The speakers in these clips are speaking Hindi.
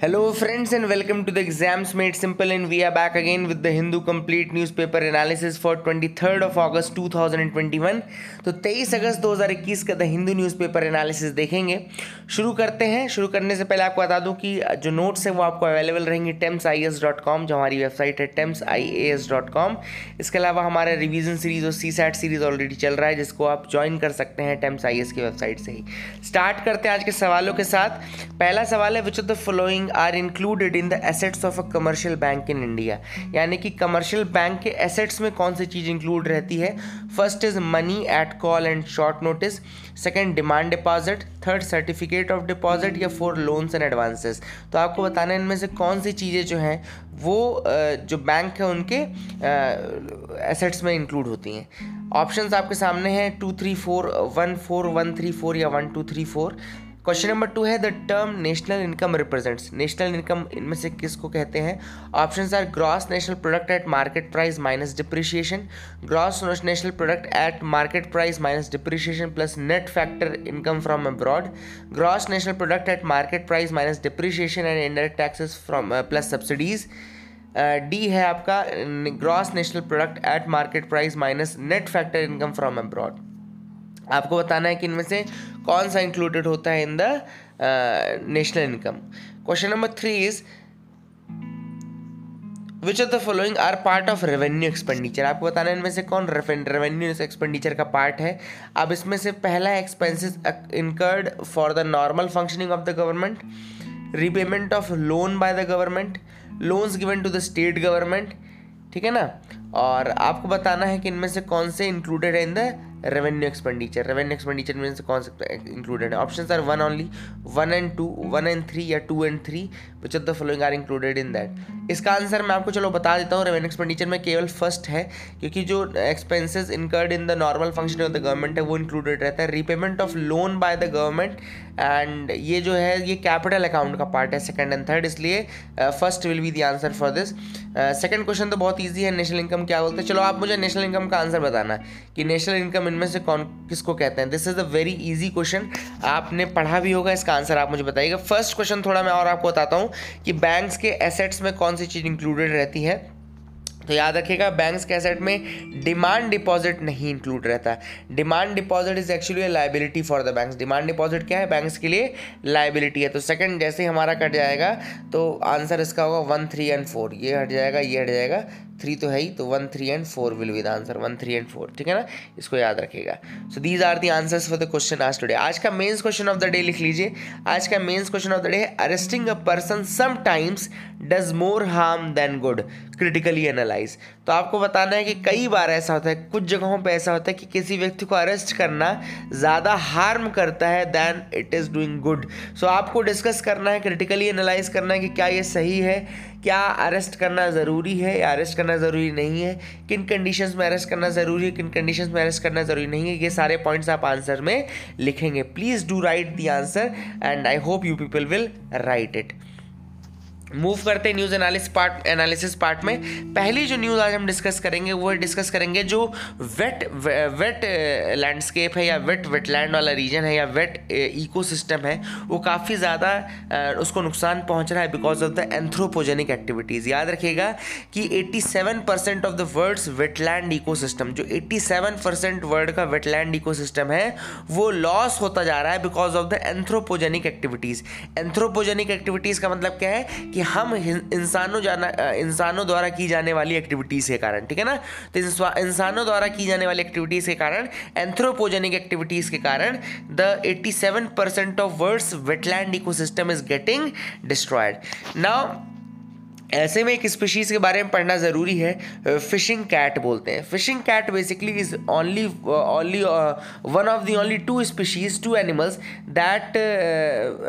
Hello, friends, and welcome to the Exams Made Simple. And we are back again with the Hindu Complete Newspaper Analysis for 23rd of August 2021. तो 23 अगस्त 2021 का द हिंदू न्यूज़पेपर एनालिसिस देखेंगे शुरू करते हैं शुरू करने से पहले आपको बता दूँ कि जो नोट्स हैं वो आपको अवेलेबल रहेंगे Thames I S dot com जो हमारी वेबसाइट है Thames I A S dot com इसके अलावा हमारा रिविजन सीरीज़ और सी सैट सीरीज़ ऑलरेडी चल रहा है जिसको आप ज्वाइन कर सकते हैं टेम्स आई एस की वेबसाइट से ही स्टार्ट करते हैं आज के सवालों के साथ पहला सवाल है which of the following are included in the assets of a commercial bank in India यानी कि कमर्शियल बैंक के एसेट्स में कौन सी चीज़ इंक्लूड रहती है? First is money at call and short notice second demand deposit third certificate of deposit या फोर लोन्स एंड एडवांसेस तो आपको बताना इनमें से कौन सी चीज़ें जो हैं, वो जो बैंक है उनके एसेट्स में इंक्लूड होती हैं। ऑप्शंस आपके सामने हैं two three four one four one three four या one two three four question number two है the term national income represents national income इनमें से किसको कहते हैं? Option are gross national product at market price minus depreciation gross national product at market price minus depreciation plus net factor income from abroad gross national product at market price minus depreciation and indirect taxes from plus subsidies D है आपका gross national product at market price minus net factor income from abroad आपको बताना है कि इनमें से कौन सा इंक्लूडेड होता है in the national income question number three is which of the following are part of revenue expenditure आपको बताना है इनमें से कौन रेवेन्यू एक्सपेंडिचर का पार्ट है? अब इसमें से पहला expenses incurred for the normal functioning of the government repayment of loan by the government loans given to the state government ठीक है ना? और आपको बताना है कि इनमें से कौन से इंक्लूडेड है in the revenue expenditure revenue expenditure में से कौन सा इंक्लूडेड है option are one only one and two one and three या two and three which of the following are included in that इसका आंसर मैं आपको चलो बता देता हूँ रेवेन्यू एक्सपेंडिचर में केवल फ़र्स्ट है, क्योंकि जो expenses incurred in the normal function of the government है, वो इंक्लूडेड रहता है। Repayment of loan by the government and ये जो है, ये कैपिटल अकाउंट का पार्ट है सेकंड एंड थर्ड इसलिए first will be the answer for this second question तो बहुत ईजी है नेशनल इनकम क्या बोलते हैं? चलो आप मुझे नेशनल इनकम का आंसर बताना कि नेशनल इनकम इनमें से कौन, किसको कहते हैं? This is a very easy question आपने पढ़ा भी होगा इसका आंसर आप मुझे बताइएगा। फ़र्स्ट क्वेश्चन थोड़ा मैं और आपको बताता हूँ कि बैंक्स के एसेट्स में कौन सी चीज़ इंक्लूडेड रहती है? तो याद रखिएगा बैंक्स के एसेट में डिमांड डिपॉजिट नहीं इंक्लूड रहता। Demand deposit is actually liability for the banks demand deposit क्या है? बैंक्स के लिए लाइबिलिटी है। तो सेकंड जैसे हमारा कट जाएगा तो आंसर इसका होगा वन थ्री एंड फोर ये हट जाएगा, ये हट जाएगा। थ्री तो है ही तो one three and four will be the answer one three and four ठीक है ना? इसको याद रखिएगा। So these are the answers for the question आज टुडे आज का mains question of the day लिख लीजिए। आज का mains question of the day है arresting a person sometimes does more harm than good critically analyse तो आपको बताना है कि कई बार ऐसा होता है, कुछ जगहों पे ऐसा होता है कि किसी व्यक्ति को अरेस्ट करना ज़्यादा हार्म करता है than it is doing good so आपको डिस्कस करना है क्रिटिकली एनालाइज करना है कि क्या ये सही है क्या अरेस्ट करना ज़रूरी है या अरेस्ट करना ज़रूरी नहीं है? किन कंडीशंस में अरेस्ट करना ज़रूरी है, किन कंडीशंस में अरेस्ट करना ज़रूरी नहीं है? ये सारे पॉइंट्स आप आंसर में लिखेंगे। Please do write the answer and I hope you people will write it move करते हैं news analysis part, analysis part में। पहली जो न्यूज़ आज हम डिस्कस करेंगे, वो डिस्कस करेंगे जो वेट वेट लैंडस्केप है या वेट वेटलैंड वाला रीजन है या वेट इकोसिस्टम है, वो काफ़ी ज़्यादा उसको नुकसान पहुँच रहा है because of the anthropogenic activities याद रखिएगा कि 87 percent of the world's wetland ecosystem जो 87 परसेंट वर्ल्ड का वेटलैंड इकोसिस्टम है, वो लॉस होता जा रहा है because of the anthropogenic activities anthropogenic activities का मतलब क्या है कि कि हम इंसानों जाना इंसानों द्वारा की जाने वाली एक्टिविटीज़ के कारण, ठीक है ना? तो इंसानों द्वारा की जाने वाली एक्टिविटीज़ के कारण एंथ्रोपोजेनिक एक्टिविटीज़ के कारण the 87 percent of world's wetland ecosystem is getting destroyed now ऐसे में एक स्पीशीज़ के बारे में पढ़ना ज़रूरी है फिशिंग कैट बोलते हैं। Fishing cat basically is only only one of the only two species two animals that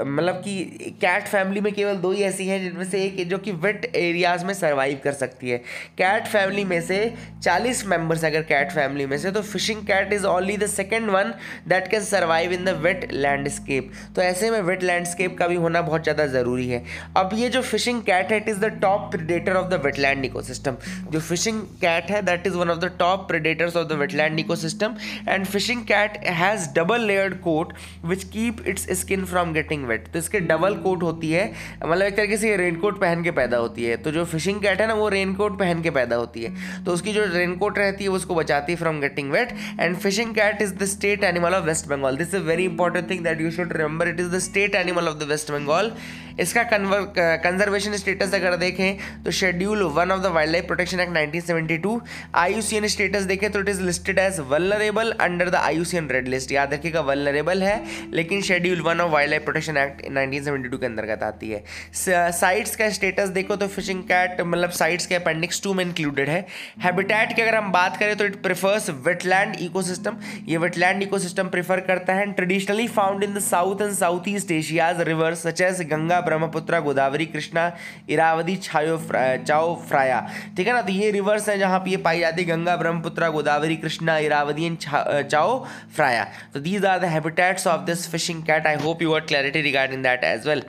मतलब कि कैट फैमिली में केवल दो ही ऐसी हैं जिनमें से एक जो कि वेट एरियाज़ में सर्वाइव कर सकती है। कैट फैमिली में से 40 मेंबर्स अगर कैट फैमिली में से तो fishing cat is only the second one that can survive in the wet landscape तो ऐसे में वेट लैंडस्केप का भी होना बहुत ज़्यादा ज़रूरी है। अब ये जो फिशिंग कैट है it is the top top predator of the wetland ecosystem जो फिशिंग कैट है that is one of the top predators of the wetland ecosystem and fishing cat has double layered coat which keep its skin from getting wet तो इसके डबल कोट होती है मतलब एक तरीके से ये रेनकोट पहन के पैदा होती है। तो जो फिशिंग कैट है ना, वो रेनकोट पहन के पैदा होती है। तो उसकी जो रेनकोट रहती है उसको बचाती है from getting wet and fishing cat is the state animal of West Bengal this is very important thing that you should remember it is the state animal of the West Bengal इसका कंजर्वेशन स्टेटस अगर देखें तो schedule one of the wild life protection act 1972 IUCN status देखें तो it is listed as vulnerable under the IUCN red list याद रखिएगा वलनरेबल है, लेकिन schedule one of wild life protection act 1972 के अंतर्गत आती है। साइट्स का स्टेटस देखो तो फिशिंग कैट मतलब साइट्स के अपेंडिक्स टू में इंक्लूडेड है। हैबिटेट की अगर हम बात करें तो इट प्रिफर्स वेटलैंड इकोसिस्टम ये वेटलैंड इकोसिस्टम प्रेफर करता है traditionally found in the South and South East Asia's rivers such as Ganga Brahmaputra Godavari Krishna Irrawaddy Chao Chao Phraya. ठीक है ना? तो ये रिवर्स है जहाँ पे ये पाई जाती है Ganga, Brahmaputra, Godavari, Krishna Irrawaddy and Chao Phraya. तो these are the habitats of this fishing cat I hope you are clarity regarding that as well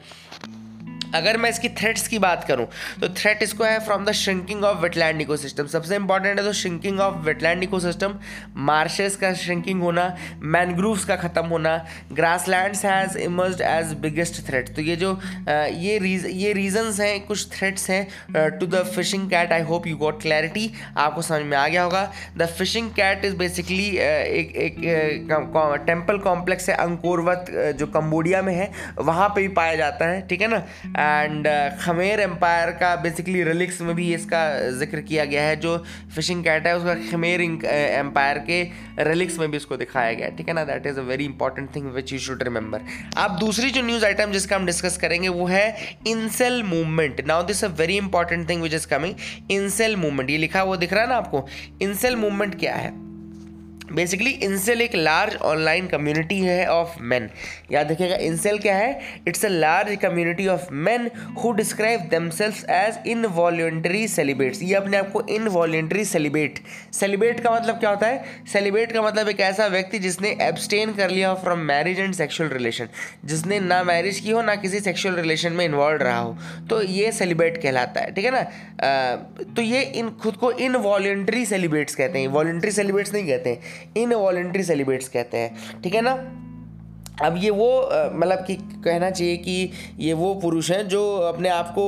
अगर मैं इसकी थ्रेट्स की बात करूँ तो थ्रेट इसको है from the shrinking of wetland ecosystem सबसे इंपॉर्टेंट है तो shrinking of wetland ecosystem marshes का श्रिंकिंग होना मैनग्रूव्स का ख़त्म होना grass lands has emerge as biggest threat तो ये जो ये रीज ये रीजंस हैं, कुछ थ्रेट्स हैं to the fishing cat I hope you got clarity आपको समझ में आ गया होगा. The fishing cat is basically एक एक टेंपल कॉम्प्लेक्स है, अंकोरवत जो कम्बोडिया में है, वहाँ पे भी पाया जाता है, ठीक है ना? एंड खमेर एम्पायर का बेसिकली रिलिक्स में भी इसका ज़िक्र किया गया है, जो फिशिंग कैट है, उसका खमेर एम्पायर के रिलिक्स में भी इसको दिखाया गया है, ठीक है ना? That is a very important thing which you should remember अब दूसरी जो न्यूज़ आइटम जिसका हम डिस्कस करेंगे, वो है incel movement now this a very important thing which is coming incel movement ये लिखा वो दिख रहा है ना आपको? इनसेल मूवमेंट क्या है? बेसिकली इंसेल एक लार्ज ऑनलाइन कम्युनिटी है ऑफ़ मैन याद रखिएगा इंसेल क्या है? It's a large community of man who describe themselves as involuntary celibates ये अपने आप को इन वॉल्ट्री सेलिब्रेट सेलिब्रेट का मतलब क्या होता है? सेलिब्रेट का मतलब एक ऐसा व्यक्ति जिसने एब्सटेन कर लिया from marriage and sexual relation जिसने ना मैरिज की हो, ना किसी सेक्शुअल रिलेशन में इन्वॉल्व रहा हो. तो ये सेलिब्रेट कहलाता है, ठीक है ना? तो ये इन, खुद को इन वॉल्ट्री सेलिब्रेट्स कहते हैं. वॉल्ट्री सेलिब्रेट्स नहीं कहते हैं. इनवॉलेंट्री सेलिब्रेट्स कहते हैं, ठीक है ना? अब ये वो मतलब कि कहना चाहिए कि ये वो पुरुष हैं जो अपने आप को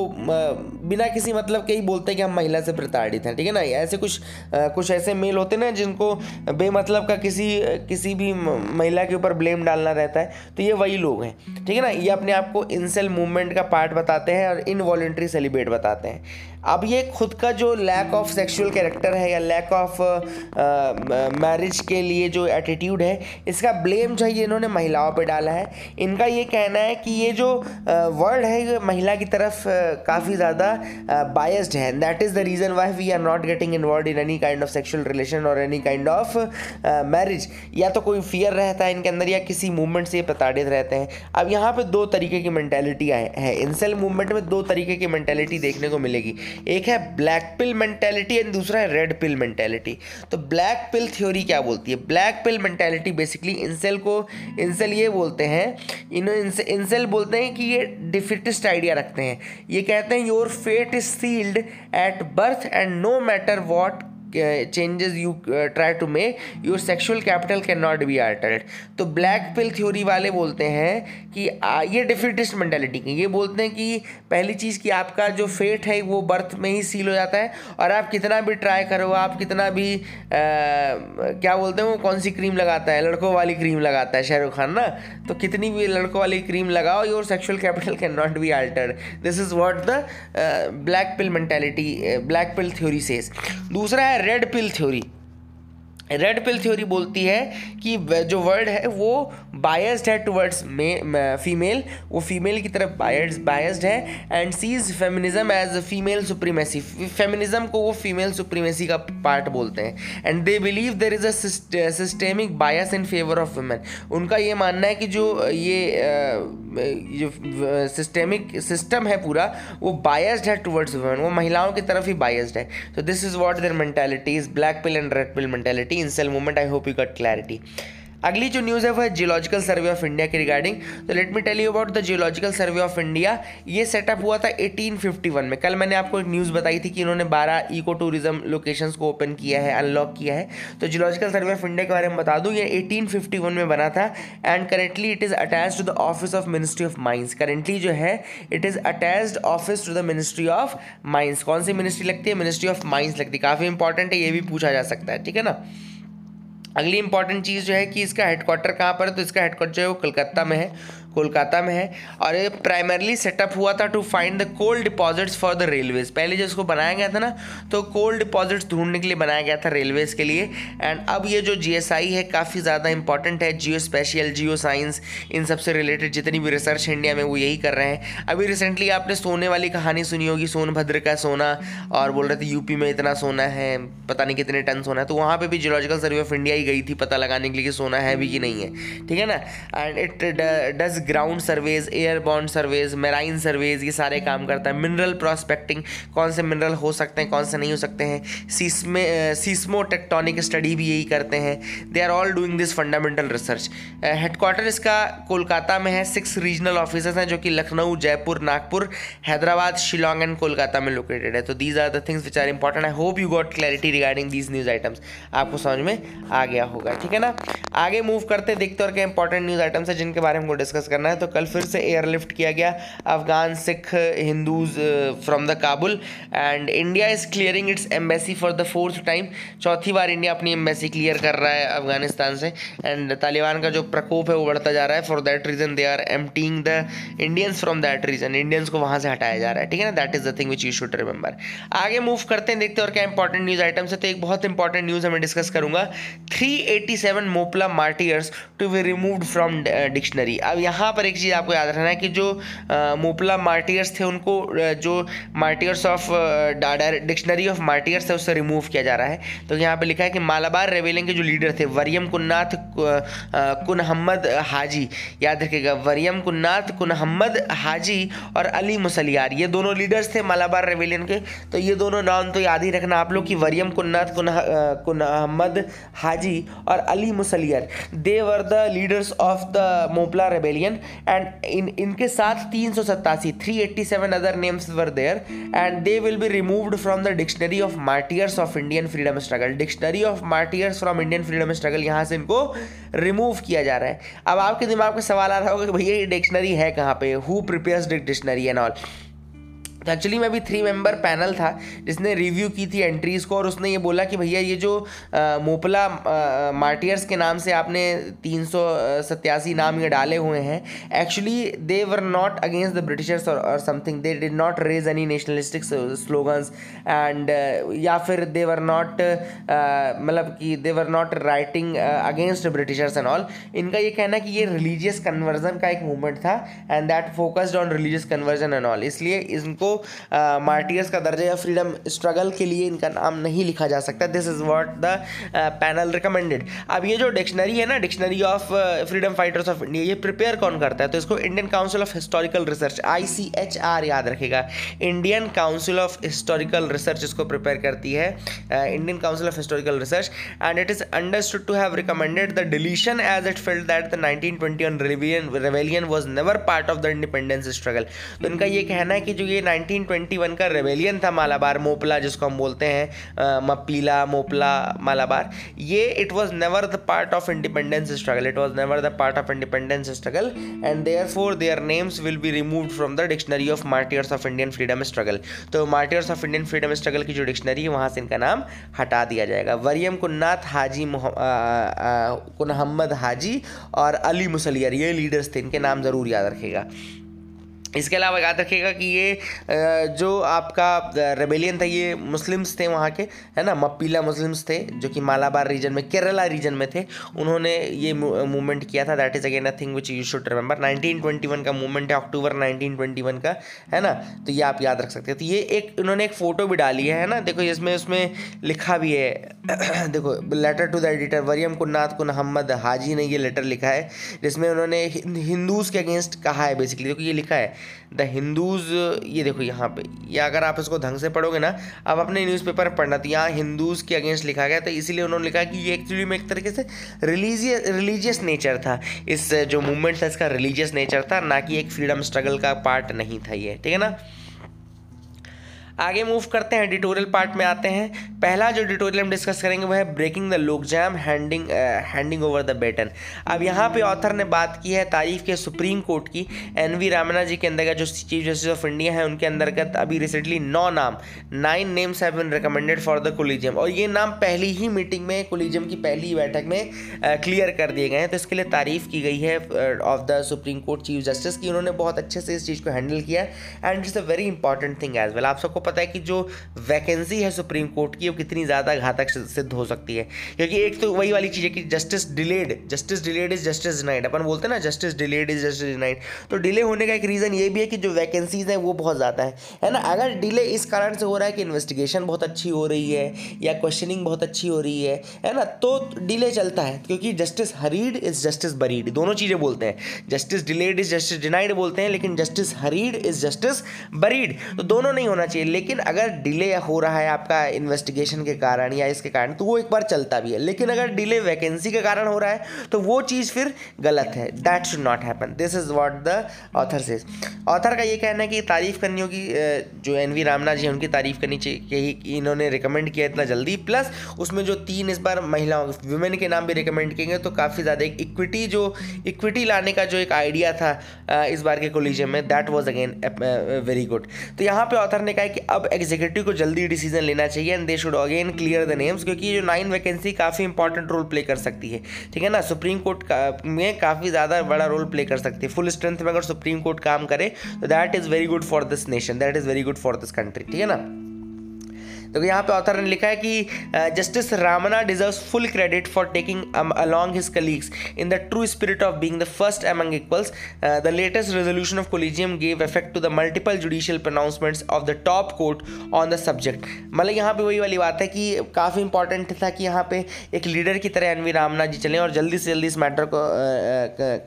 बिना किसी मतलब के ही बोलते हैं कि हम महिला से प्रताड़ित हैं, ठीक है ना? ऐसे कुछ कुछ ऐसे मेल होते हैं ना जिनको बेमतलब का किसी किसी भी महिला के ऊपर ब्लेम डालना रहता है तो ये वही लोग हैं, ठीक है ना? ये अपने आप को इंसेल मूवमेंट का पार्ट बताते हैं और इनवॉलेंट्री सेलिब्रेट बताते हैं। अब ये खुद का जो लैक ऑफ़ सेक्सुअल कैरेक्टर है या लैक ऑफ़ मैरिज के लिए जो एटीट्यूड है, इसका ब्लेम जो है ये इन्होंने महिलाओं पे डाला है। इनका ये कहना है कि ये जो वर्ड है, ये महिला की तरफ़ काफ़ी ज़्यादा बायस्ड है। That is the reason why we are not getting involve in any kind of sexual relation और एनी काइंड ऑफ़ मैरिज या तो कोई फियर रहता है इनके अंदर या किसी मूवमेंट से प्रताड़ित रहते हैं। अब यहाँ पर दो तरीके की मैंटेलिटी है। इंसेल मूवमेंट में दो तरीके की मैंटेलिटी देखने को मिलेगी। एक है ब्लैक पिल मैंटेलिटी एंड दूसरा है रेड पिल मेंटेलिटी। तो ब्लैक पिल थ्योरी क्या बोलती है? Black pill mentality basically incel को इंसेल ये बोलते हैं इन इंसेल बोलते हैं कि ये डिफिटिस्ट आइडिया रखते हैं। ये कहते हैं your fate is sealed at birth and no matter what changes you try to make your sexual capital can not be altered तो ब्लैक पिल थ्योरी वाले बोलते हैं कि आ, ये डिफिटिस्ट मेंटेलिटी की ये बोलते हैं कि पहली चीज़ कि आपका जो फेट है वो बर्थ में ही सील हो जाता है और आप कितना भी ट्राई करो आप कितना भी आ, क्या बोलते हैं वो कौन सी क्रीम लगाता है लड़कों वाली क्रीम लगाता है शाहरुख खान ना? तो कितनी भी लड़कों वाली क्रीम लगाओ your sexual capital can not be altered this is what the black pill mentality black pill theory says दूसरा है red pill theory red pill theory बोलती है कि जो वर्ड है, वो बायस्ड है टुवर्ड्स फीमेल वो फीमेल की तरफ़ बायर्स बायस्ड है and sees feminism as female supremacy feminism को वो फीमेल सुप्रीमेसी का पार्ट बोलते हैं. And they believe there is a systemic bias in favour of women उनका ये मानना है कि जो ये जो सिस्टेमिक सिस्टम है पूरा, वो बायस्ड है टुवर्ड्स वुमेन वो महिलाओं की तरफ़ ही बायस्ड है. तो this is what their mentality is black pill and red pill mentality clarity in cell movement i hope you got clarity. अगली जो न्यूज़ है वो है जियोलॉजिकल सर्वे ऑफ़ इंडिया के रिगार्डिंग तो let me tell you about the geological survey of India ये सेटअप हुआ था 1851 में. कल मैंने आपको एक न्यूज़ बताई थी कि इन्होंने 12 इको टूरिज़्म लोकेशंस को ओपन किया है अनलॉक किया है. तो जियोलॉजिकल सर्वे ऑफ़ इंडिया के बारे में बता दूँ, ये 1851 में बना था. And currently it is attach to the office of ministry of mines currently जो है it is attached office to the ministry of mines कौन सी मिनिस्ट्री लगती है? मिनिस्ट्री ऑफ़ माइंस लगती है. काफ़ी इंपॉर्टेंट है, ये भी पूछा जा सकता है. ठीक है ना? अगली इंपॉर्टेंट चीज़ जो है कि इसका हेडक्वार्टर कहाँ पर है? तो इसका हेडक्वार्टर जो है वो कलकत्ता में है। कोलकाता में है और ये प्राइमरली सेटअप हुआ था to find the coal deposits for the railways पहले जो इसको बनाया गया था ना तो कोल डिपॉजिट्स ढूँढने के लिए बनाया गया था रेलवेज के लिए। एंड अब ये जो जीएसआई है, काफ़ी ज़्यादा इंपॉर्टेंट है। जियो स्पेशियल जियो साइंस इन सबसे रिलेटेड जितनी भी रिसर्च इंडिया में वो यही कर रहे हैं। अभी रिसेंटली आपने सोने वाली कहानी सुनी होगी सोनभद्र का सोना, और बोल रहे थे यूपी में इतना सोना है, पता नहीं कितने टन सोना है। तो वहाँ पर भी जियोलॉजिकल सर्वे ऑफ़ इंडिया ही गई थी पता लगाने के लिए कि सोना है भी कि नहीं है। ठीक है ना? And it does ground surveys airborne surveys marine surveys ये सारे काम करता है। मिनरल प्रॉस्पेक्टिंग कौन से मिनरल हो सकते हैं, कौन से नहीं हो सकते हैं। सीस्मे सीस्मो टेक्टोनिक स्टडी भी यही करते हैं। They are all doing this fundamental research headquarter इसका कोलकाता में है। सिक्स रीजनल ऑफ़िस हैं, जो कि लखनऊ, जयपुर, नागपुर, हैदराबाद, शिलोंग एंड कोलकाता में लोकेटेड है। तो these are the things which are important I hope you got clarity regarding these news items आपको समझ में आ गया होगा, ठीक है ना? आगे मूव करते, देखते और क्या इंपॉर्टेंट न्यूज़ आइटम्स है जिनके बारे में हमको डिस्कस करना है तो कल फिर से एयरलिफ्ट किया गया Afghan, Sikh, Hindus from the Kabul and India is clearing its embassy for the fourth time चौथी बार इंडिया अपनी एम्बेसी क्लियर कर रहा है अफ़गानिस्तान से. एंड तालिबान का जो प्रकोप है, वो बढ़ता जा रहा है. For that reason they are emptying the Indians from that reason Indians को वहाँ से हटाया जा रहा है. ठीक है ना? That is the thing which you should remember आगे मूव करते हैं, देखते हैं और क्या इंपॉर्टेंट न्यूज़ आइटम्स है. तो एक बहुत इंपॉर्टेंट न्यूज़ हमें डिस्कस करूँगा. 387 Moplah martyrs to be removed from dictionary अब यहाँ पर एक चीज़ आपको याद रखना है कि जो मोपला मार्टियर्स थे, उनको जो martyrs of dictionary of martyrs है उससे रिमूव किया जा रहा है। तो यहाँ पे लिखा है कि मालाबार रेवेलिंग के जो लीडर थे, वरियम कुन्नाथ कुनहम्मद हाजी, याद रखिएगा, वरियम कुन्नाथ, कुनहम्मद हाजी और अली मुसलियार, ये दोनों लीडर्स थे मालाबार रेवेलियन के। तो ये दोनों नाम तो याद ही रखना आप लोग कि वरियम कुन्नाथ कुनहम्मद हाजी और Ali Musliyar, they were the leaders of the Moplah rebellion and in इनके साथ तीन सौ सत्तासी three eighty seven other names were there and they will be removed from the dictionary of martyrs of Indian freedom struggle dictionary of martyrs from Indian freedom struggle यहाँ से इनको रिमूव किया जा रहा है। अब आपके दिमाग में सवाल आ रहा होगा कि भैया ये डिक्शनरी है कहाँ पे? Who prepares dictionary and all actually में अभी थ्री मेंबर पैनल था जिसने रिव्यू की थी एंट्रीज़ को और उसने ये बोला कि भैया ये जो आ, मोपला मार्टियर्स के नाम से आपने तीन सौ सत्यासी नाम ये डाले हुए हैं। Actually they were not against the britishers और something they did not raise any nationalistic slogans and या फिर दे वर नॉट मतलब कि they were not writing against britishers and all इनका ये कहना कि ये रिलीजियस कन्वर्जन का एक मूवमेंट था and that focused on religious conversion and all इसलिए इनको मार्टियर्स का दर्जा या फ्रीडम स्ट्रगल के लिए इनका नाम नहीं लिखा जा सकता। This is what the panel recommended अब ये जो डिक्शनरी है ना dictionary of freedom fighters of India ये प्रिपेयर कौन करता है? तो इसको Indian council of historical research are याद रखेगा। Indian council of historical research इसको प्रिपेयर करती है। Indian council of historical research and it is understood to have recommended the deletion as it felt that the 1921 rebellion rebellion was never part of the independence struggle तो इनका ये कहना है कि जो ये 1921 का रेवेलियन था मालाबार, मोपला जिसको हम बोलते हैं मपीला मोपला, मालाबार। ये it was never the part of independence struggle it was never the part of independence struggle and their for their names will be remove from the dictionary of martyrs of Indian freedom struggle तो martyrs of Indian freedom struggle की जो डिक्शनरी है, वहाँ से इनका नाम हटा दिया जाएगा। वरियम कुन्नाथ हाजी कुनहम्मद हाजी और अली मुसलियर, ये लीडर्स थे, इनके नाम ज़रूर याद रखेगा। इसके अलावा याद रखिएगा कि ये जो आपका रेबेलियन था, ये मुस्लिम्स थे वहाँ के, है ना? मपीला मुस्लिम्स थे, जो कि मालाबार रीजन में, केरला रीजन में थे। उन्होंने ये मूवमेंट किया था। That is again a thing which you should remember 1921 का मूवमेंट है, अक्टूबर 1921 का, है ना? तो ये आप याद रख सकते हैं। तो ये एक उन्होंने एक फ़ोटो भी डाली है ना? देखो, इसमें, उसमें लिखा भी है। देखो letter to the editor Variyam Kunnath Kun Ahmad Haji ने ये लेटर लिखा है, जिसमें उन्होंने हिंदूज़ के अगेंस्ट कहा है बेसिकली देखो, ये लिखा है। द हिंदूज़, ये देखो यहाँ पे, ये अगर आप इसको ढंग से पढ़ोगे ना, अब अपने न्यूज़पेपर में पढ़ना तो यहाँ हिंदूज़ के अगेंस्ट लिखा गया तो इसीलिए उन्होंने लिखा कि ये एक्चुअली में एक तरीके से रिलीजियस रिलीजियस नेचर था। इस जो मूवमेंट था, इसका रिलीजियस नेचर था, ना कि एक फ्रीडम स्ट्रगल का पार्ट नहीं था ये, ठीक है ना? आगे मूव करते हैं एडिटोरियल पार्ट में आते हैं। पहला जो एडिटोरियल हम डिस्कस करेंगे वो है breaking the logjam handing handing over the baton अब यहाँ पे ऑथर ने बात की है तारीफ़ के सुप्रीम कोर्ट की। एन वी रामना जी के अंतर्गत जो चीफ जस्टिस ऑफ़ इंडिया है उनके अंतर्गत अभी रिसेंटली नौ नाम nine names have been recommended for the collegium और ये नाम पहली ही मीटिंग में कोलिजियम की पहली बैठक में क्लियर uh, कर दिए गए हैं। तो इसके लिए तारीफ़ की गई है of the supreme court chief justice की। उन्होंने बहुत अच्छे से इस चीज़ को हैंडल किया and it's a very important thing as well आप सबको पता है कि जो वैकेंसी है सुप्रीम कोर्ट की, वो कितनी ज़्यादा घातक सिद्ध हो सकती है। क्योंकि एक तो वही वाली चीज़ है कि justice delayed justice delayed is justice denied अपन बोलते हैं ना justice delayed is justice denied तो डिले होने का एक रीज़न ये भी है कि जो वैकेंसीज हैं, वो बहुत ज़्यादा है। है ना? अगर डिले इस कारण से हो रहा है कि इन्वेस्टिगेशन बहुत अच्छी हो रही है, या क्वेश्चनिंग बहुत अच्छी हो रही है है ना? तो डिले चलता है, क्योंकि justice hurried is justice buried दोनों चीज़ें बोलते हैं। Justice delayed is justice denied बोलते हैं, लेकिन justice hurried is justice buried तो दोनों नहीं होना चाहिए। लेकिन अगर डिले हो रहा है आपका इन्वेस्टिगेशन के कारण या इसके कारण तो वो एक बार चलता भी है। लेकिन अगर डिले वैकेंसी के कारण हो रहा है तो वो चीज़ फिर गलत है। That should not happen this is what the author से ऑथर का ये कहना है कि तारीफ़ करनी होगी जो एन वी रामनाथ जी उनकी तारीफ़ करनी चाहिए कि इन्होंने रिकमेंड किया इतना जल्दी। प्लस उसमें जो तीन इस बार महिलाओं वुमेन के नाम भी रिकमेंड किए गए तो काफ़ी ज़्यादा एक इक्विटी जो इक्विटी लाने का जो एक आइडिया था इस बार के कोलिजियम में that was again very good तो यहाँ पे ऑथर ने कहा कि अब एग्जीक्यूटिव को जल्दी डिसीज़न लेना चाहिए and they should again clear the names क्योंकि जो नाइन वैकेंसी काफ़ी इंपॉर्टेंट रोल प्ले कर सकती है। ठीक है ना? सुप्रीम कोर्ट का, में काफ़ी ज़्यादा बड़ा रोल प्ले कर सकती है। फुल स्ट्रेंथ में अगर सुप्रीम कोर्ट काम करे तो that is very good for this nation that is very good for this country ठीक है ना? तो यहाँ पे ऑथर ने लिखा है कि justice Ramana deserve full credit for taking along his colleagues in the true spirit of being the first among equals the latest resolution of collegium gave effect to the multiple judicial pronouncements of the top court on the subject मतलब यहाँ पे वही वाली बात है कि काफ़ी इंपॉर्टेंट था कि यहाँ पे एक लीडर की तरह एन वी रामना जी चलें और जल्दी से जल्दी इस मैटर को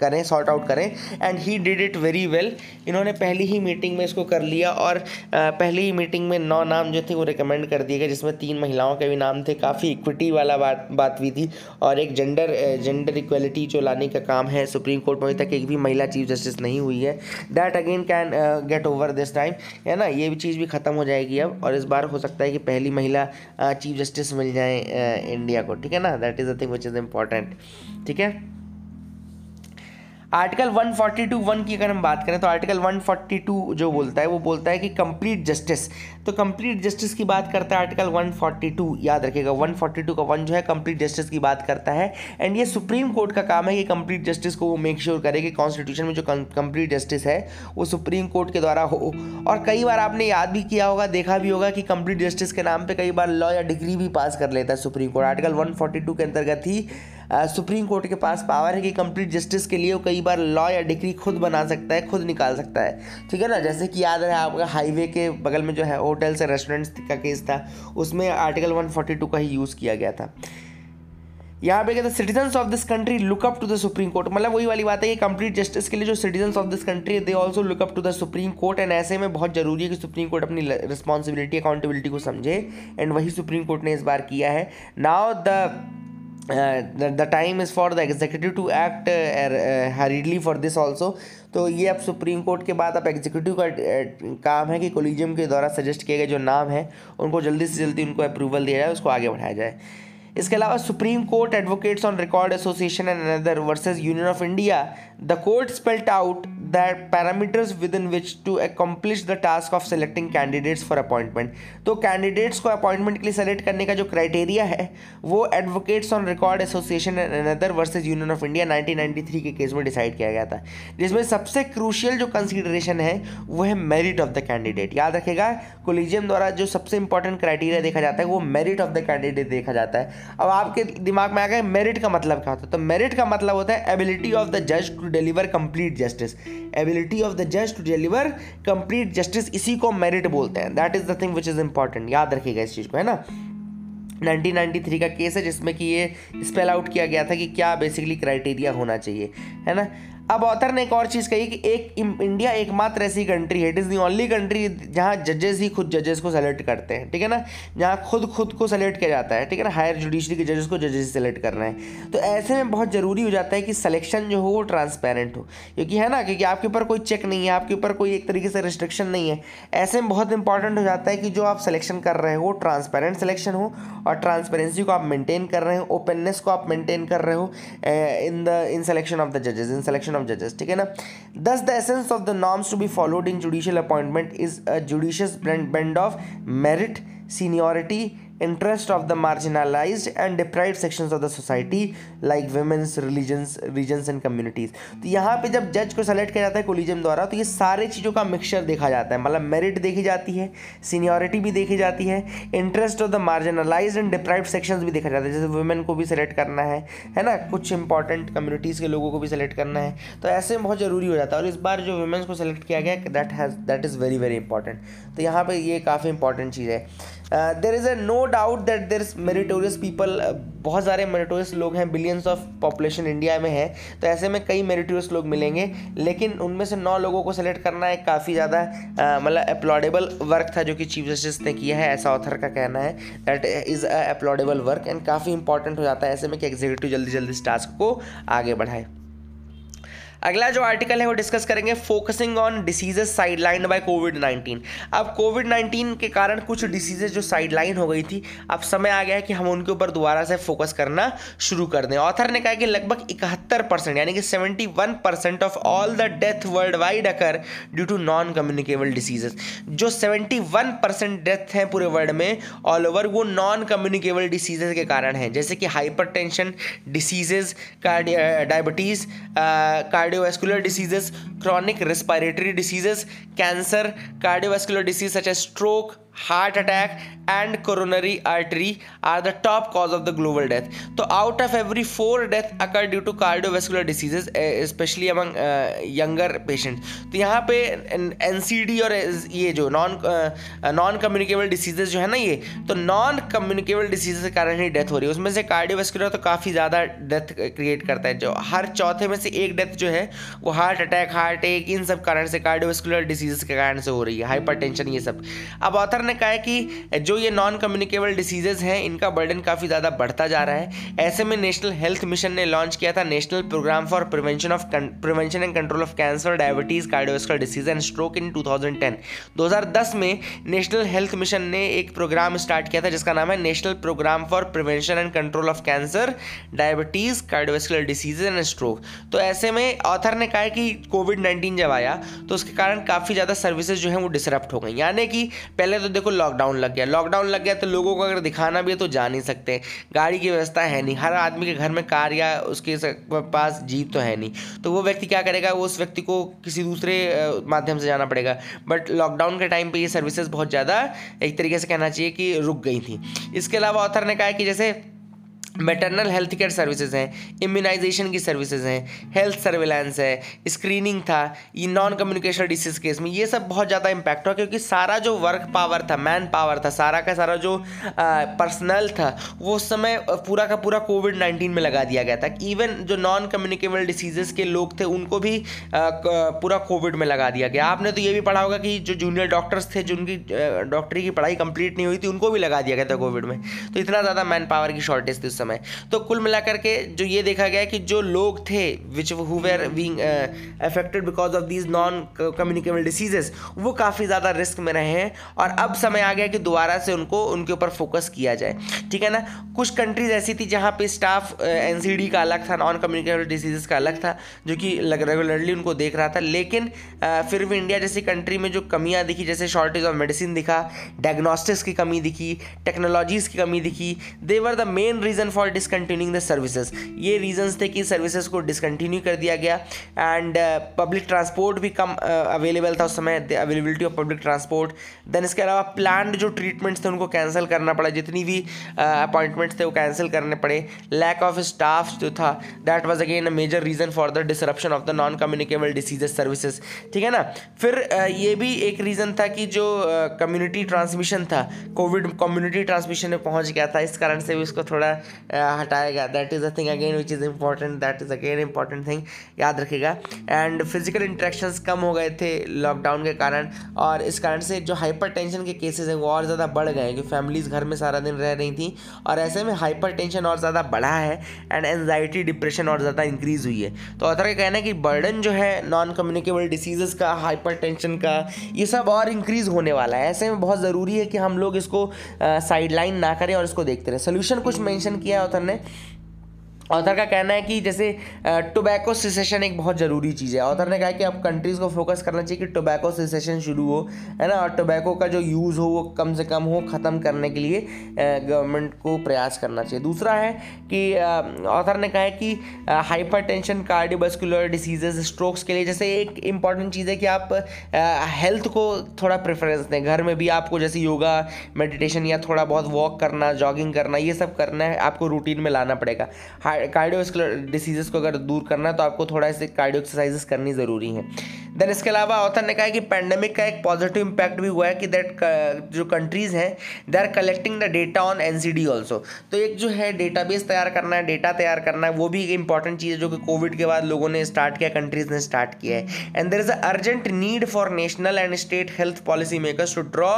करें सॉर्ट आउट करें। And he did it very well इन्होंने पहली ही मीटिंग में इसको कर लिया और पहली ही मीटिंग में नौ नाम जो थे वो रिकमेंड कर दिए गए, जिसमें तीन महिलाओं के भी नाम थे। काफ़ी इक्विटी वाला बात बात हुई थी। और एक जेंडर जेंडर इक्वलिटी जो लाने का काम है सुप्रीम कोर्ट में, अभी तक एक भी महिला चीफ जस्टिस नहीं हुई है। That again can get over this time है ना? ये भी चीज़ भी ख़त्म हो जाएगी अब। और इस बार हो सकता है कि पहली महिला चीफ जस्टिस मिल जाए इंडिया को। ठीक है ना? That is the thing which is important ठीक है? आर्टिकल 142 वन की अगर हम बात करें तो आर्टिकल 142 जो बोलता है, वो बोलता है कि कंप्लीट जस्टिस। तो कंप्लीट जस्टिस की बात करता है आर्टिकल 142 याद रखिएगा 142 का वन जो है, कंप्लीट जस्टिस की बात करता है। एंड ये सुप्रीम कोर्ट का काम है कि कंप्लीट जस्टिस को वो मेक श्योर करे कि कॉन्स्टिट्यूशन में जो कंप्लीट जस्टिस है, वो सुप्रीम कोर्ट के द्वारा हो। और कई बार आपने याद भी किया होगा, देखा भी होगा कि कंप्लीट जस्टिस के नाम पर कई बार लॉ या डिग्री भी पास कर लेता है सुप्रीम कोर्ट। आर्टिकल वन के अंतर्गत ही सुप्रीम कोर्ट के पास पावर है कि कंप्लीट जस्टिस के लिए वो कई बार लॉ या डिग्री खुद बना सकता है, खुद निकाल सकता है। ठीक है ना? जैसे कि याद रहे आपका हाईवे के बगल में जो है होटल्स या रेस्टोरेंट्स का केस था, उसमें आर्टिकल 142 का ही यूज़ किया गया था। यहाँ पे कहते हैं citizens of this country look up to the supreme court मतलब वही वाली बात है कि कंप्लीट जस्टिस के लिए जो सिटीजन्स ऑफ़ दिस कंट्री है they also look up to the supreme court and ऐसे में बहुत ज़रूरी है कि सुप्रीम कोर्ट अपनी रिस्पॉन्सिबिलिटी अकाउंटेबिलिटी को समझे। एंड वही सुप्रीम कोर्ट ने इस बार किया है। Now the the time is for the executive to act hurriedly for this also तो ये अब सुप्रीम कोर्ट के बाद अब एग्जीक्यूटिव का uh, काम है कि कोलिजियम के द्वारा सजेस्ट किए गए जो नाम है उनको जल्दी से जल्दी उनको अप्रूवल दिया जाए उसको आगे बढ़ाया जाए। इसके अलावा supreme court advocates on record association and another versus union of India the court spelt out that parameters with in which to accomplish the task of selecting candidates for appointment तो कैंडिडेट्स को अपॉइंटमेंट के लिए सेलेक्ट करने का जो क्राइटेरिया है, वो advocates on record association and another versus union of India 1993 के केस में डिसाइड किया गया था। जिसमें सबसे क्रूशियल जो कंसिडरेशन है, वो है मेरिट ऑफ़ द कैंडिडेट याद रखेगा कोलिजियम द्वारा जो सबसे इंपॉर्टेंट क्राइटेरिया देखा जाता है, वो मेरिट ऑफ़ द कैंडिडेट देखा जाता है। अब आपके दिमाग में आ गया मेरिट का मतलब क्या होता है? तो मेरिट का मतलब होता है एबिलिटी ऑफ़ द जज to deliver complete justice ability of the जज टू डिलीवर कंप्लीट जस्टिस इसी को मेरिट बोलते हैं। That is the thing which is important याद रखिएगा इस चीज़ को, है ना? 1993 का केस है जिसमें कि ये स्पेल आउट किया गया था कि क्या बेसिकली क्राइटेरिया होना चाहिए, है ना? अब ऑथर ने एक और चीज़ कही कि एक इंडिया एकमात्र ऐसी कंट्री है it is the only country जहाँ जजेस ही खुद जजेस को सेलेक्ट करते हैं, ठीक है ना? जहाँ खुद खुद को सेलेक्ट किया जाता है, ठीक है ना? हायर जुडिशरी के जजेस को जजेस सेलेक्ट करना है। तो ऐसे में बहुत ज़रूरी हो जाता है कि सिलेक्शन जो हो वो ट्रांसपेरेंट हो, क्योंकि है ना? क्योंकि आपके ऊपर कोई चेक नहीं है, आपके ऊपर कोई एक तरीके से रिस्ट्रिक्शन नहीं है। ऐसे में बहुत इंपॉर्टेंट हो जाता है कि जो आप सिलेक्शन कर रहे हो वो ट्रांसपेरेंट सिलेक्शन हो और ट्रांसपेरेंसी को आप मेंटेन कर रहे हो ओपननेस को आप मेंटेन कर रहे हो in the in selection of the जजेस इन सेलेक्शन ऑफ जजेस ठीक है ना thus the essence of the norms to be followed in judicial appointment is a judicious blend of merit seniority interest of the marginalized and deprived sections of the society, like women's religions, regions and communities. तो यहाँ पे जब जज को सेलेक्ट किया जाता है कोलिजम द्वारा तो ये सारे चीज़ों का मिक्सचर देखा जाता है। मतलब मेरिट देखी जाती है सीनियोरिटी भी देखी जाती है interest of the marginalise and deprive sections भी देखा जाता है। जैसे वुमेन को भी सेलेक्ट करना है है ना? कुछ इंपॉर्टेंट कम्युनिटीज़ के लोगों को भी सेलेक्ट करना है। तो ऐसे में बहुत ज़रूरी हो जाता है। और इस बार जो वुमेन्स को सेलेक्ट किया गया that has that is very very important तो यहाँ पर ये काफ़ी इंपॉर्टेंट चीज़ है। There is a no doubt that there meritorious people बहुत सारे मेरिटोरियस लोग हैं बिलियंस ऑफ़ पॉपुलेशन इंडिया में है तो ऐसे में कई मेरिटोरियस लोग मिलेंगे लेकिन उनमें से नौ लोगों को सेलेक्ट करना एक काफ़ी ज़्यादा uh, मतलब अपलॉडेबल वर्क था जो कि चीफ जस्टिस ने किया है ऐसा ऑथर का कहना है that is a applaudable work and काफ़ी इंपॉर्टेंट हो जाता है ऐसे में कि एग्जीक्यूटिव जल्दी जल्दी इस टास्क को आगे बढ़ाए। अगला जो आर्टिकल है, वो डिस्कस करेंगे focusing on diseases sideline by COVID nineteen अब कोविड नाइन्टीन के कारण कुछ डिसीजेज जो साइडलाइन हो गई थी, अब समय आ गया है कि हम उनके ऊपर दोबारा से फोकस करना शुरू कर दें। ऑथर ने कहा कि लगभग इकहत्तर परसेंट, यानी कि seventy one percent of all the death worldwide occur due to non communicable diseases जो सेवेंटी वन परसेंट डेथ हैं पूरे वर्ल्ड में ऑल ओवर वो नॉन कम्युनिकेबल डिसीजेज के कारण हैं। जैसे कि hypertension diseases diabetes cardiovascular diseases, chronic respiratory diseases, cancer, cardiovascular disease such as stroke, heart attack and coronary artery are the top cause of the global death. तो out of every four death occur due to cardiovascular diseases specially among younger patient तो यहाँ पे डी और ये जो नॉन नॉन कम्युनिकेबल डिसीजेज जो है ना ये तो नॉन कम्युनिकेबल डिसीजेज के कारण ही डेथ हो रही है। उसमें से कार्डियोवेस्कुलर तो काफ़ी ज़्यादा डेथ क्रिएट करता है। जो हर चौथे में से एक डेथ जो है, वो हार्ट अटैक हार्ट एक इन सब कारण से कार्डियोवेस्कुलर डिसीजेज के कारण से हो रही है। हाइपर ये सब। अब ऑथर ने कहा है कि जो ये नॉन कम्युनिकेबल डिसीजेज हैं, इनका बर्डन काफ़ी ज़्यादा बढ़ता जा रहा है। ऐसे में नेशनल हेल्थ मिशन ने लॉन्च किया था national programme for prevention of prevention and control of cancer diabetes cardiovascular disease and stroke in 2010 2010 में नेशनल हेल्थ मिशन ने एक प्रोग्राम स्टार्ट किया था, जिसका नाम है national programme for prevention and control of cancer diabetes cardiovascular disease and stroke तो ऐसे में ऑथर ने कहा है कि कोविड नाइन्टीन जब आया तो उसके कारण काफ़ी ज़्यादा सर्विसेज़ जो हैं वो डिसरप्ट हो गई। यानी कि पहले तो देखो लॉकडाउन लग गया। लॉकडाउन लग गया तो लोगों को अगर दिखाना भी है तो जा नहीं सकते। गाड़ी की व्यवस्था है नहीं। हर आदमी के घर में कार या उसके पास जीप तो है नहीं। तो वो व्यक्ति क्या करेगा? वो उस व्यक्ति को किसी दूसरे माध्यम से जाना पड़ेगा। बट लॉकडाउन के टाइम पर ये सर्विसेज़ बहुत ज़्यादा एक तरीके से कहना चाहिए कि रुक गई थी। इसके अलावा ऑथर ने कहा कि जैसे मेटरनल हेल्थ केयर सर्विसेज़ हैं इम्यूनाइजेशन की सर्विसेज़ हैं हेल्थ सर्विलांस है स्क्रीनिंग था, ये नॉन कम्युनिकेशन डिसीज केस में ये सब बहुत ज़्यादा इम्पैक्ट हुआ क्योंकि सारा जो वर्क पावर था मैन पावर था, सारा का सारा जो पर्सनल था, वो उस समय पूरा का पूरा कोविड नाइन्टीन में लगा दिया गया था। इवन जो नॉन कम्युनिकेबल डिसीजेस के लोग थे, उनको भी पूरा कोविड में लगा दिया गया। आपने तो ये भी पढ़ा होगा कि जो जूनियर डॉक्टर्स थे, जिनकी डॉक्टरी की पढ़ाई कंप्लीट नहीं हुई थी, उनको भी लगा दिया गया था कोविड में। तो इतना ज़्यादा मैन पावर की शॉर्टेज थी उस समय। समय। तो कुल मिलाकर के जो ये देखा गया कि जो लोग थे which who were being affected because of these non communicable diseases वो काफ़ी ज़्यादा रिस्क में रहे हैं और अब समय आ गया कि दोबारा से उनको उनके ऊपर फोकस किया जाए। ठीक है ना? कुछ कंट्रीज़ ऐसी थी जहाँ पे स्टाफ एन uh, का अलग था नॉन कम्युनिकेबल डिसीजेस का अलग था जो कि रेगुलरली उनको देख रहा था। लेकिन uh, फिर भी इंडिया जैसी कंट्री में जो कमियाँ दिखी जैसे शॉर्टेज ऑफ़ मेडिसिन दिखा डायग्नोस्टिक्स की कमी दिखी टेक्नोलॉजीज़ की कमी दिखी they were the main reason for discontinuing the services ये रीजंस थे कि सर्विसेज़ को डिसकंटिन्यू कर दिया गया एंड पब्लिक ट्रांसपोर्ट भी कम अवेलेबल uh, था उस समय availability of public transport then इसके अलावा प्लान जो ट्रीटमेंट्स थे उनको कैंसिल करना पड़ा। जितनी भी अपॉइंटमेंट्स uh, थे वो कैंसिल करने पड़े। लैक ऑफ़ स्टाफ जो था that was again a major reason for the disruption of the non communicable diseases services ठीक है ना? फिर uh, ये भी एक रीज़न था कि जो कम्युनिटी uh, ट्रांसमिशन था कोविड कम्युनिटी ट्रांसमिशन में पहुँच गया था। इस कारण से भी उसको थोड़ा हटाया गया that is a thing again which is important that is again important thing याद रखेगा एंड फ़िज़िकल इंट्रैक्शंस कम हो गए थे लॉकडाउन के कारण और इस कारण से जो हाइपर टेंशन के केसेज हैं वो और ज़्यादा बढ़ गए क्योंकि फैमिलीज़ घर में सारा दिन रह रही थी और ऐसे में हाइपर टेंशन और ज़्यादा बढ़ा है एंड एनजाइटी डिप्रेशन और ज़्यादा इंक्रीज़ हुई है। तो ऑथर का कहना है कि बर्डन जो है नॉन कम्युनिकेबल डिसीज़ का हाइपर टेंशन का, ये सब और इंक्रीज़ होने वाला है। ऐसे में बहुत ज़रूरी है कि हम लोग इसको साइड लाइन ना करें और इसको देखते रहें। सोल्यूशन कुछ मैंशन किया ऑथर ने ऑथर का कहना है कि जैसे टोबैको सिसेशन एक बहुत ज़रूरी चीज़ है। ऑथर ने कहा कि अब कंट्रीज़ को फोकस करना चाहिए कि टोबैको सिसेशन शुरू हो, है ना? और टोबैको का जो यूज़ हो वो कम से कम हो ख़त्म करने के लिए गवर्नमेंट को प्रयास करना चाहिए। दूसरा है कि ऑथर ने कहा है कि hypertension cardiovascular diseases strokes के लिए जैसे एक इंपॉर्टेंट चीज़ है कि आप हेल्थ को थोड़ा प्रेफरेंस दें। घर में भी आपको जैसे योगा मेडिटेशन या थोड़ा बहुत वॉक करना जॉगिंग करना, ये सब करना है, आपको रूटीन में लाना पड़ेगा। कार्डियोस्कुलर डिसीजेस को अगर दूर करना है तो आपको थोड़ा ऐसे कार्डियो एक्सरसाइजेस करनी ज़रूरी है। देन इसके अलावा ऑथर ने कहा कि पैंडमिक का एक पॉजिटिव इम्पैक्ट भी हुआ है कि दैट जो कंट्रीज़ हैं they are collecting the data on N C D also तो एक जो है डेटाबेस तैयार करना है डेटा तैयार करना है, वो भी एक इंपॉर्टेंट चीज़ है जो कि कोविड के बाद लोगों ने स्टार्ट किया कंट्रीज़ ने स्टार्ट किया है। And there is a urgent need for national and state health policy makers to draw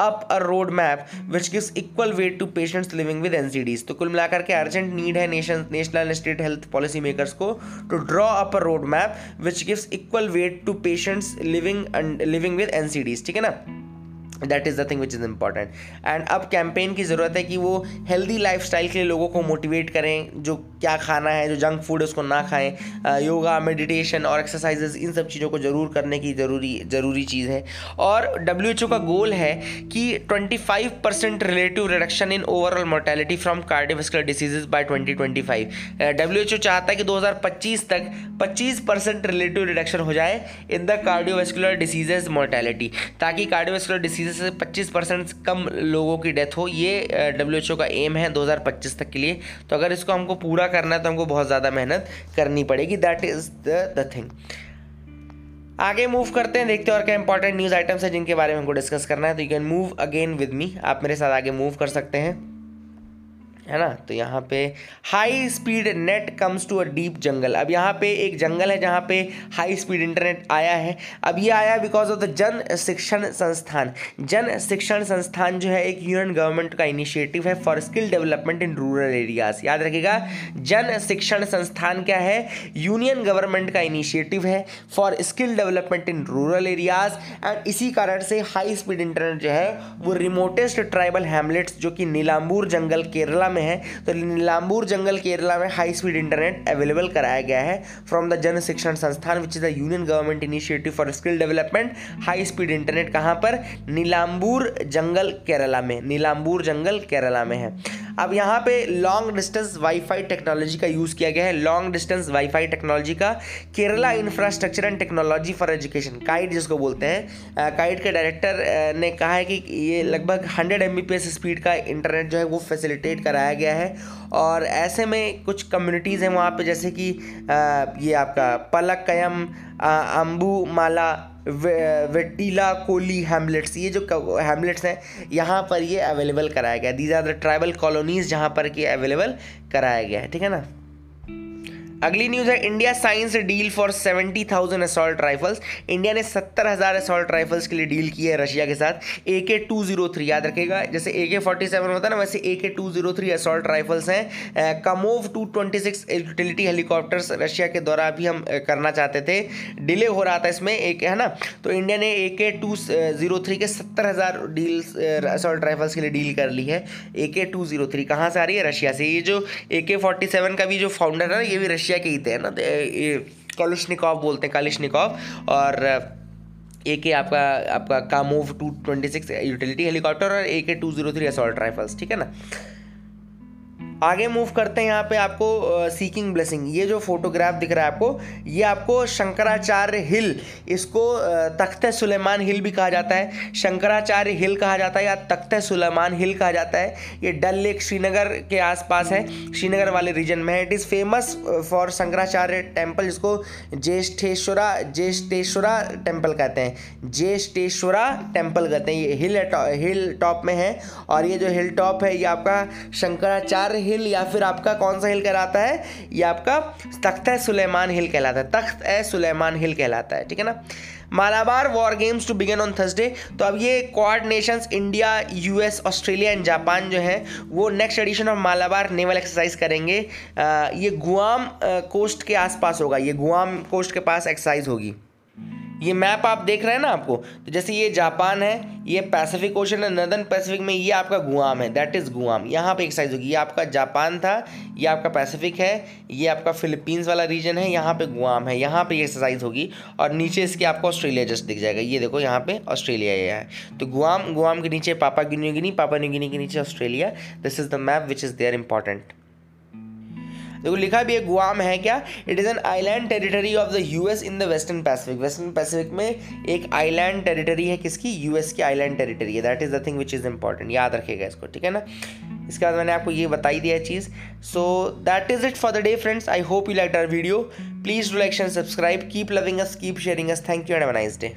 up a road map which gives equal weight to patients living with N C Ds तो कुल मिलाकर के अर्जेंट नीड है nation national state health policy makers को to draw up a road map which gives equal weight to patients living living with N ठीक है ना? That is the thing which is important and अब कैंपेन की ज़रूरत है कि वो हेल्दी लाइफ के लिए लोगों को मोटिवेट करें, जो क्या खाना है, जो जंक फ़ूड है, उसको ना खाएँ। योगा मेडिटेशन और एक्सरसाइजेज इन सब चीज़ों को ज़रूर करने की ज़रूरी ज़रूरी चीज़ है। और WHO का गोल है कि 25 percent relative reduction in overall mortality from cardiovascular diseases by 2025 W चाहता है कि 2025 तक 25 परसेंट रिलेटिव रिडक्शन हो जाए in the cardiovascular diseases mortality ताकि कार्डियोवास्कुलर डिसीजेज से 25 परसेंट कम लोगों की डेथ हो। ये डब्ल्यूएचओ का एम है 2025 तक के लिए। तो अगर इसको हमको पूरा करना है तो हमको बहुत ज़्यादा मेहनत करनी पड़ेगी। दैट इज़ द थिंग आगे मूव करते हैं, देखते हैं और क्या इंपॉर्टेंट न्यूज़ आइटम्स है जिनके बारे में हमको डिस्कस करना है। तो you can move again with me आप मेरे साथ आगे मूव कर सकते हैं। है ना? तो यहाँ पे high speed net comes to a deep jungle अब यहाँ पे एक जंगल है जहाँ पे हाई स्पीड इंटरनेट आया है। अब ये आया because of the Jan Shikshan संस्थान। जन शिक्षण संस्थान जो है एक यूनियन गवर्नमेंट का इनिशिएटिव है for skill development in rural areas याद रखिएगा, जन शिक्षण संस्थान क्या है? यूनियन गवर्नमेंट का इनिशिएटिव है for skill development in rural areas and इसी कारण से हाई स्पीड इंटरनेट जो है वो रिमोटेस्ट ट्राइबल हैमलेट्स जो कि नीलाम्बूर जंगल केरला में है तो नीलाम्बूर जंगल केरला में हाई स्पीड इंटरनेट अवेलेबल कराया गया है। From the Jan Shikshan Sansthan which is the union government initiative for skill development high speed internet कहाँ पर? नीलाम्बूर जंगल केरला में नीलाम्बूर जंगल केरला में है। अब यहाँ पे लॉन्ग डिस्टेंस वाईफाई टेक्नोलॉजी का यूज़ किया गया है। लॉन्ग डिस्टेंस वाईफाई टेक्नोलॉजी का Kerala infrastructure and technology for education KITE जिसको बोलते हैं काइट के डायरेक्टर ने कहा है कि ये लगभग 100 एम स्पीड का इंटरनेट जो है वो फैसिलिटेट कराया गया है। और ऐसे में कुछ कम्युनिटीज़ हैं वहाँ पे, जैसे कि ये आपका पलक, कयम अम्बू माला वेटीला कोली हेमलेट्स ये जो हेमलेट्स हैं, यहाँ पर ये अवेलेबल कराया गया। These are the tribal colonies जहाँ पर कि अवेलेबल कराया गया है, ठीक है ना? अगली न्यूज़ है India signs deal for seventy thousand assault rifles India ने सत्तर हज़ार असॉल्ट राइफल्स के लिए डील की है रशिया के साथ। ए के टू ज़ीरो थ्री याद रखेगा, जैसे ए के फोर्टी सेवन होता है ना, वैसे A K two zero three assault rifles हैं। Kamov two twenty six utility helicopters Russia के द्वारा भी हम करना चाहते थे। डिले हो रहा था इसमें, एक, है ना? तो इंडिया ने ए के टू ज़ीरो थ्री के सत्तर हज़ार डील्स असॉल्ट राइफल्स के लिए डील कर ली है। ए के टू ज़ीरो थ्री कहाँ से आ रही है? रशिया से। ये जो ए के फोर्टी सेवन का भी जो फाउंडर है ना, ये भी रशिया रशिया के ही थे, ना? कॉलिशनिकॉफ बोलते हैं कालिशनिकॉव और ए के आपका आपका Kamov two twenty six utility helicopter और A K two zero three assault rifles ठीक है ना? आगे मूव करते हैं यहाँ पे आपको सीकिंग ब्लेसिंग ये जो फोटोग्राफ दिख रहा है आपको, ये आपको शंकराचार्य हिल इसको तख्त सुलेमान हिल भी कहा जाता है। शंकराचार्य हिल कहा जाता है या तख्त सुलेमान हिल कहा जाता है। ये डल लेक श्रीनगर के आसपास है, श्रीनगर वाले रीजन में it is famous for Shankaracharya temple जिसको ज्येष्ठेश्वरा ज्येष्ठेश्वरा टेंपल कहते हैं। ज्येष्ठेश्वरा टेंपल कहते हैं। ये हिल हिल टॉप में है। और ये जो हिल टॉप है, ये आपका शंकराचार्य हिल या फिर आपका कौन सा हिल कहलाता है? ये आपका तख्त सुलेमान हिल कहलाता है। तख्त ए सुलेमान हिल कहलाता है ठीक है ना? Malabar war games to begin on Thursday. तो अब ये quad nations India US Australia and Japan जो है वो next edition of Malabar naval exercise करेंगे। आ, ये गुआम कोस्ट के आसपास होगा। ये गुआम कोस्ट के पास एक्सरसाइज होगी। ये मैप आप देख रहे हैं ना आपको? तो जैसे ये जापान है, ये पैसिफिक ओशन है नदर्न पैसिफिक में ये आपका गुआम है दैट इज़ गुआम। यहाँ पे एक्साइज होगी। ये आपका जापान था, ये आपका पैसिफिक है, ये आपका फिलीपींस वाला रीजन है, यहाँ पे गुआम है, यहाँ पे ये एक्सरसाइज होगी और नीचे इसके आपको ऑस्ट्रेलिया जस्ट दिख जाएगा। ये देखो, यहाँ पे ऑस्ट्रेलिया ये है। तो गुआम गुआम के नीचे, पापा न्यू गिनी, पापा न्यू गिनी के नीचे Australia this is the map which is there important देखो, लिखा भी है, गुआम है क्या? It is an island territory of the US in the western pacific western pacific में एक आइलैंड टेरिटरी है किसकी? यूएस की आइलैंड टेरिटरी है। That is the thing which is important याद रखेगा इसको, ठीक है ना? इसके बाद मैंने आपको ये बताई दिया चीज़। So that is it for the day friends I hope you like our video please do like and subscribe keep loving us keep sharing us thank you and nice day